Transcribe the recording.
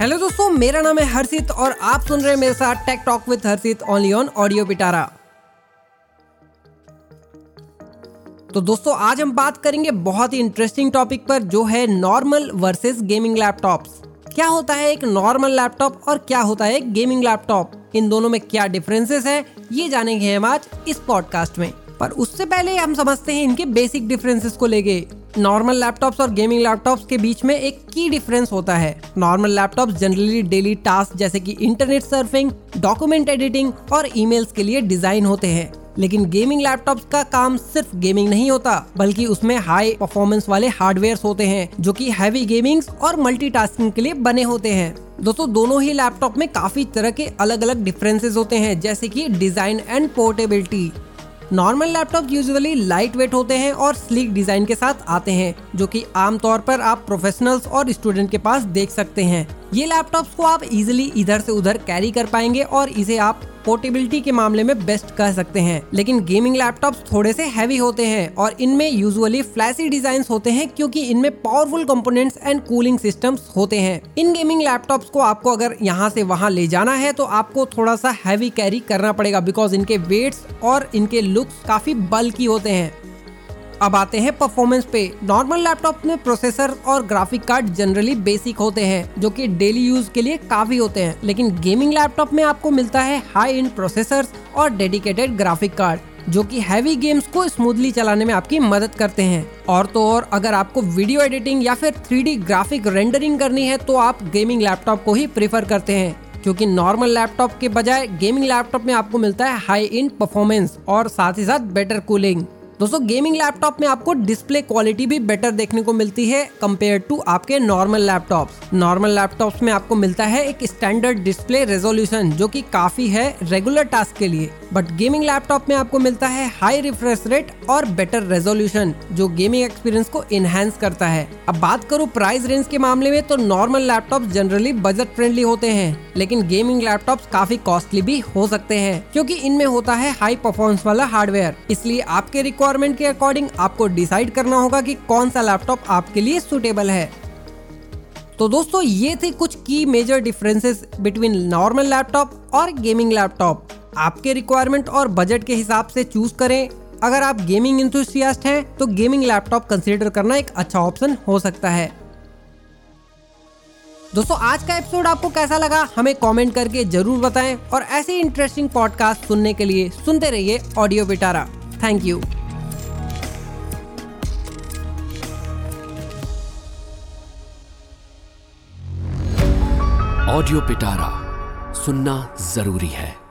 Hello दोस्तों, मेरा नाम है हर्षित और आप सुन रहे हैं मेरे साथ tech talk with Harshit only on audio Pitara तो दोस्तों, आज हम बात करेंगे बहुत ही इंटरेस्टिंग टॉपिक पर जो है नॉर्मल वर्सेस गेमिंग लैपटॉप्स क्या होता है एक नॉर्मल लैपटॉप और क्या होता है गेमिंग लैपटॉप इन दोनों में क्या डिफरेंसेस है? ये जानेंगे हम आज इस पॉडकास्ट में। पर उससे पहले हम समझते हैं इनके बेसिक डिफरेंसेस को लेके। नॉर्मल लैपटॉप्स और गेमिंग लैपटॉप्स के बीच में एक की डिफरेंस होता है। Normal laptops generally daily task जैसे कि इंटरनेट सर्फिंग, डॉक्यूमेंट एडिटिंग और ईमेल्स के लिए डिज़ाइन होते हैं। लेकिन गेमिंग लैपटॉप्स का काम सिर्फ़ गेमिंग नहीं होता, बल्कि उसमें हाई परफॉर्मेंस वाले हार्डवेयर होते हैं, जो कि हैवी गेमिंग और मल्टीटास्किंग के लिए बने होते हैं। दोस्तों, दोनों ही लैपटॉप में काफ़ी तरह के अलग अलग डिफरेंसेस होते हैं, जैसे कि design and portability normal laptop usually light weight होते हैं और स्लीक डिज़ाइन के साथ आते हैं, जो कि आमतौर पर आप प्रोफेशनल्स और स्टूडेंट के पास देख सकते हैं। ये लैपटॉप्स को आप इजिली इधर से उधर कैरी कर पाएँगे और इसे आप पोर्टेबिलिटी के मामले में बेस्ट कह सकते हैं। लेकिन गेमिंग लैपटॉप थोड़े से हैवी होते हैं और इनमें यूजुअली फ्लैसी डिज़ाइन होते हैं क्योंकि इनमें powerful components and cooling systems होते हैं। इन गेमिंग लैपटॉप्स को आपको अगर यहाँ से वहाँ ले जाना है तो आपको थोड़ा सा हैवी कैरी करना पड़ेगा, बिकॉज़ इनके वेट्स और इनके लुक्स काफ़ी बल्कि होते हैं। अब आते हैं परफॉर्मेंस पे। नॉर्मल लैपटॉप में प्रोसेसर और ग्राफिक कार्ड जनरली बेसिक होते हैं, जो कि डेली यूज़ के लिए काफ़ी होते हैं। लेकिन गेमिंग लैपटॉप में आपको मिलता है हाई इंड प्रोसेसर और डेडिकेटेड ग्राफिक कार्ड जो कि हैवी गेम्स को स्मूथली चलाने में आपकी मदद करते हैं। और तो और, अगर आपको वीडियो एडिटिंग या फिर थ्री ग्राफिक रेंडरिंग करनी है तो आप गेमिंग लैपटॉप को ही प्रेफर करते हैं। क्योंकि नॉर्मल लैपटॉप के बजाय गेमिंग लैपटॉप में आपको मिलता है हाई इन परफॉर्मेंस और साथ ही साथ बेटर कूलिंग दोस्तों गेमिंग लैपटॉप में आपको डिस्प्ले क्वालिटी भी बेटर देखने को मिलती है कंपेयर टू आपके नॉर्मल लैपटॉप नॉर्मल लैपटॉप में आपको मिलता है एक स्टैंडर्ड डिस्प्ले रेजोल्यूशन जो की काफ़ी है रेगुलर टास्क के लिए। बट गेमिंग लैपटॉप में आपको मिलता है हाई रिफ्रेश रेट और बेटर रेजोल्यूशन जो गेमिंग एक्सपीरियंस को इनहेंस करता है। अब बात करूँ प्राइस रेंज के मामले में तो normal laptop generally budget friendly होते हैं, लेकिन गेमिंग लैपटॉप काफ़ी कॉस्टली भी हो सकते हैं, क्योंकि इनमें होता है हाई परफॉर्मेंस वाला हार्डवेयर इसलिए आपके रिक्वायरमेंट के अकॉर्डिंग आपको डिसाइड करना होगा कि कौन सा लैपटॉप आपके लिए सुटेबल है। तो दोस्तों, ये थे कुछ की major differences between normal laptop और गेमिंग लैपटॉप आपके रिक्वायरमेंट और बजट के हिसाब से चूज़ करें। अगर आप गेमिंग इंथुसियास्ट हैं तो गेमिंग लैपटॉप कंसीडर करना एक अच्छा ऑप्शन हो सकता है। दोस्तों, आज का एपिसोड आपको कैसा लगा, हमें कमेंट करके ज़रूर बताएँ और ऐसे इंटरेस्टिंग पॉडकास्ट सुनने के लिए सुनते रहिए audio Pitara thank you audio Pitara सुनना ज़रूरी है।